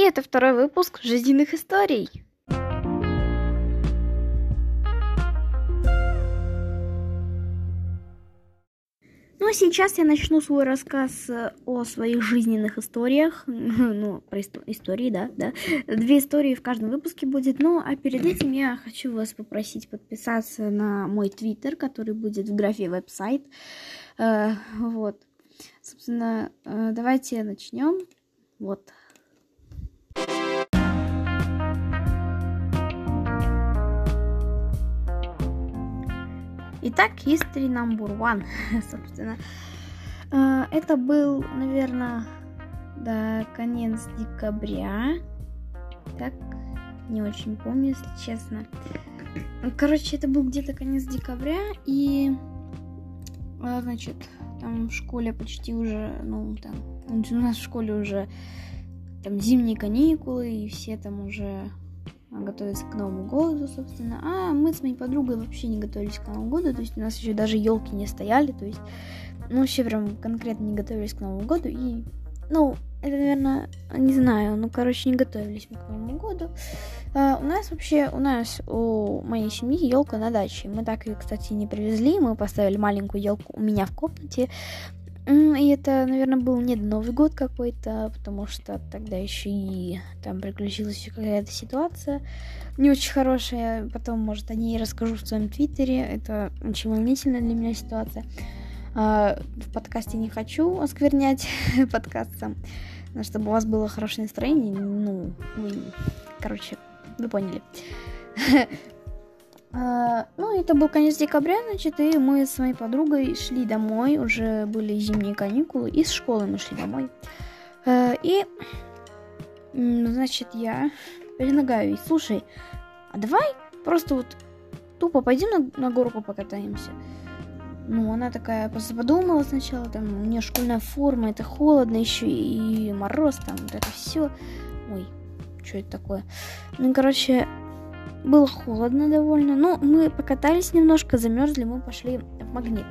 И это второй выпуск жизненных историй. Ну а сейчас я начну свой рассказ э, о своих жизненных историях. Ну, про исто- истории, да, да. Две истории в каждом выпуске будет. Ну, а перед этим я хочу вас попросить подписаться на мой твиттер, который будет в графе веб-сайт. Э, вот. Собственно, э, давайте начнем. Вот. Итак, history number one, собственно. Э, Это был, наверное, да, конец декабря. Так, не очень помню, если честно. Короче, это был где-то конец декабря, и, э, значит, там в школе почти уже, ну, там, у нас в школе уже там зимние каникулы, и все там уже готовятся к Новому году, собственно. А мы с моей подругой вообще не готовились к Новому году, то есть у нас еще даже елки не стояли, то есть, ну, вообще прям конкретно не готовились к Новому году, и, ну, это, наверное, не знаю, ну, короче, не готовились мы к Новому году. А, у нас вообще, у нас, у моей семьи елка на даче. Мы так ее, кстати, не привезли, мы поставили маленькую елку у меня в комнате, и это, наверное, был не Новый год какой-то, потому что тогда еще и там приключилась какая-то ситуация не очень хорошая. Потом, может, о ней расскажу в своем твиттере. Это очень волнительная для меня ситуация. А, в подкасте не хочу осквернять подкаст сам, чтобы у вас было хорошее настроение. Ну, вы, короче, вы поняли. Uh, ну, это был конец декабря, значит, и мы с моей подругой шли домой, уже были зимние каникулы, из школы мы шли домой. Uh, и, значит, я предлагаю ей, слушай, а давай просто вот тупо пойдем на, на горку покатаемся. Ну, она такая просто подумала сначала, там, у нее школьная форма, это холодно еще, и мороз, там, вот это все. Ой, что это такое? Ну, короче, было холодно довольно, но мы покатались немножко, замерзли, мы пошли в магнит.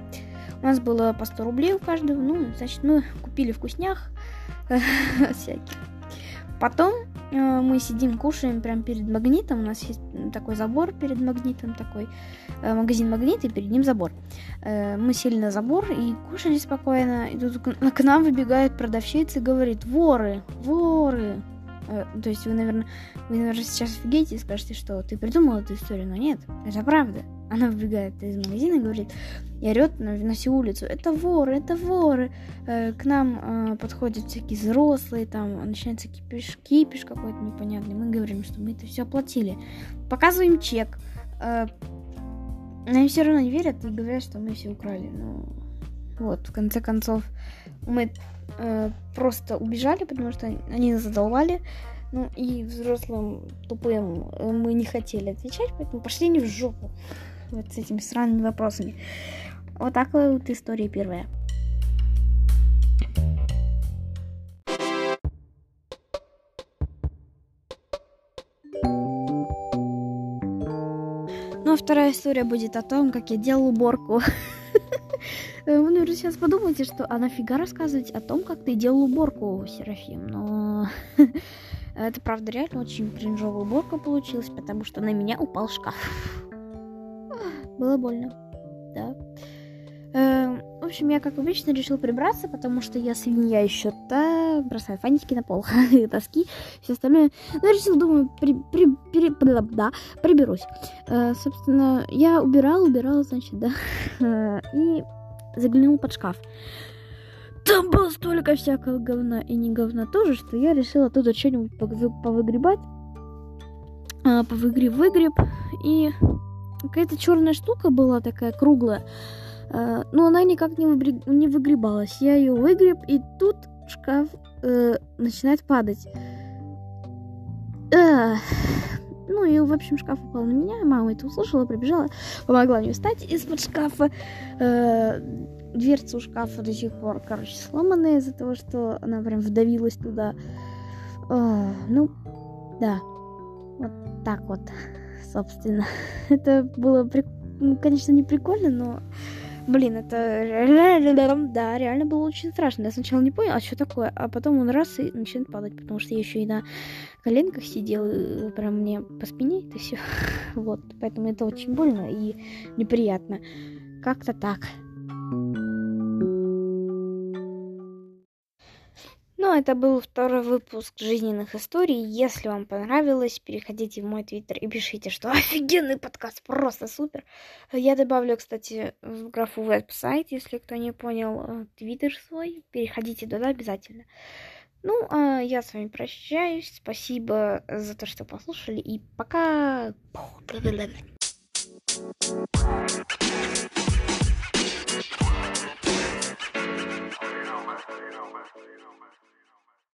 У нас было по 100 рублей у каждого, ну, значит, мы купили вкуснях всяких. Потом э, мы сидим, кушаем прямо перед магнитом. У нас есть такой забор перед магнитом, такой э, магазин магнит, и перед ним забор. Э, мы сели на забор и кушали спокойно. И тут к, к нам выбегает продавщица и говорит, воры, воры. Э, то есть вы, наверное, вы, наверное, сейчас офигеете и скажете, что ты придумал эту историю, но нет, это правда. Она выбегает из магазина и говорит, и орет на, на всю улицу, это воры, это воры. Э, к нам э, подходят всякие взрослые, там начинается кипиш, кипиш какой-то непонятный. Мы говорим, что мы это все оплатили. Показываем чек. Э, но они все равно не верят и говорят, что мы все украли. Ну, вот, в конце концов, мы э, просто убежали, потому что они нас задолбали. Ну и взрослым тупым мы не хотели отвечать, поэтому пошли они в жопу вот с этими странными вопросами. Вот такая вот история первая. Ну а вторая история будет о том, как я делал уборку. Вы, наверное, сейчас подумаете, что а нафига рассказывать о том, как ты делал уборку, Серафим, но... Это, правда, реально очень кринжовая уборка получилась, потому что на меня упал шкаф. Было больно, да. Общем, я, как обычно, решил прибраться, потому что я свинья еще та, бросаю фантики на пол, доски, все остальное. Но я решил, думаю, при, при, при, да, приберусь. Э, собственно, я убирал, убирал, значит, да, и заглянул под шкаф. Там было столько всякого говна и не говна тоже, что я решила оттуда что-нибудь повыгребать. А, повыгреб, выгреб. И какая-то черная штука была такая круглая. А, но она никак не, выбрeg... не выгребалась. Я ее выгреб, и тут шкаф э, начинает падать. А, ну и, в общем, шкаф упал на меня. Мама это услышала, прибежала, помогла мне встать из-под шкафа. Э, дверца у шкафа до сих пор, короче, сломанная из-за того, что она прям вдавилась туда. О, ну, да. Вот так вот, собственно. Это было, при... ну, конечно, не прикольно, но Блин, это да, реально было очень страшно. Я сначала не понял, а что такое, а потом он раз и начинает падать, потому что я еще и на коленках сидел, прям мне по спине это все. вот, поэтому это очень больно и неприятно. Как-то так. Ну, это был второй выпуск жизненных историй. Если вам понравилось, переходите в мой твиттер и пишите, что офигенный подкаст, просто супер. Я добавлю, кстати, в графу веб-сайт, если кто не понял, э, твиттер свой. Переходите туда обязательно. Ну, а я с вами прощаюсь. Спасибо за то, что послушали. И пока. You know, man.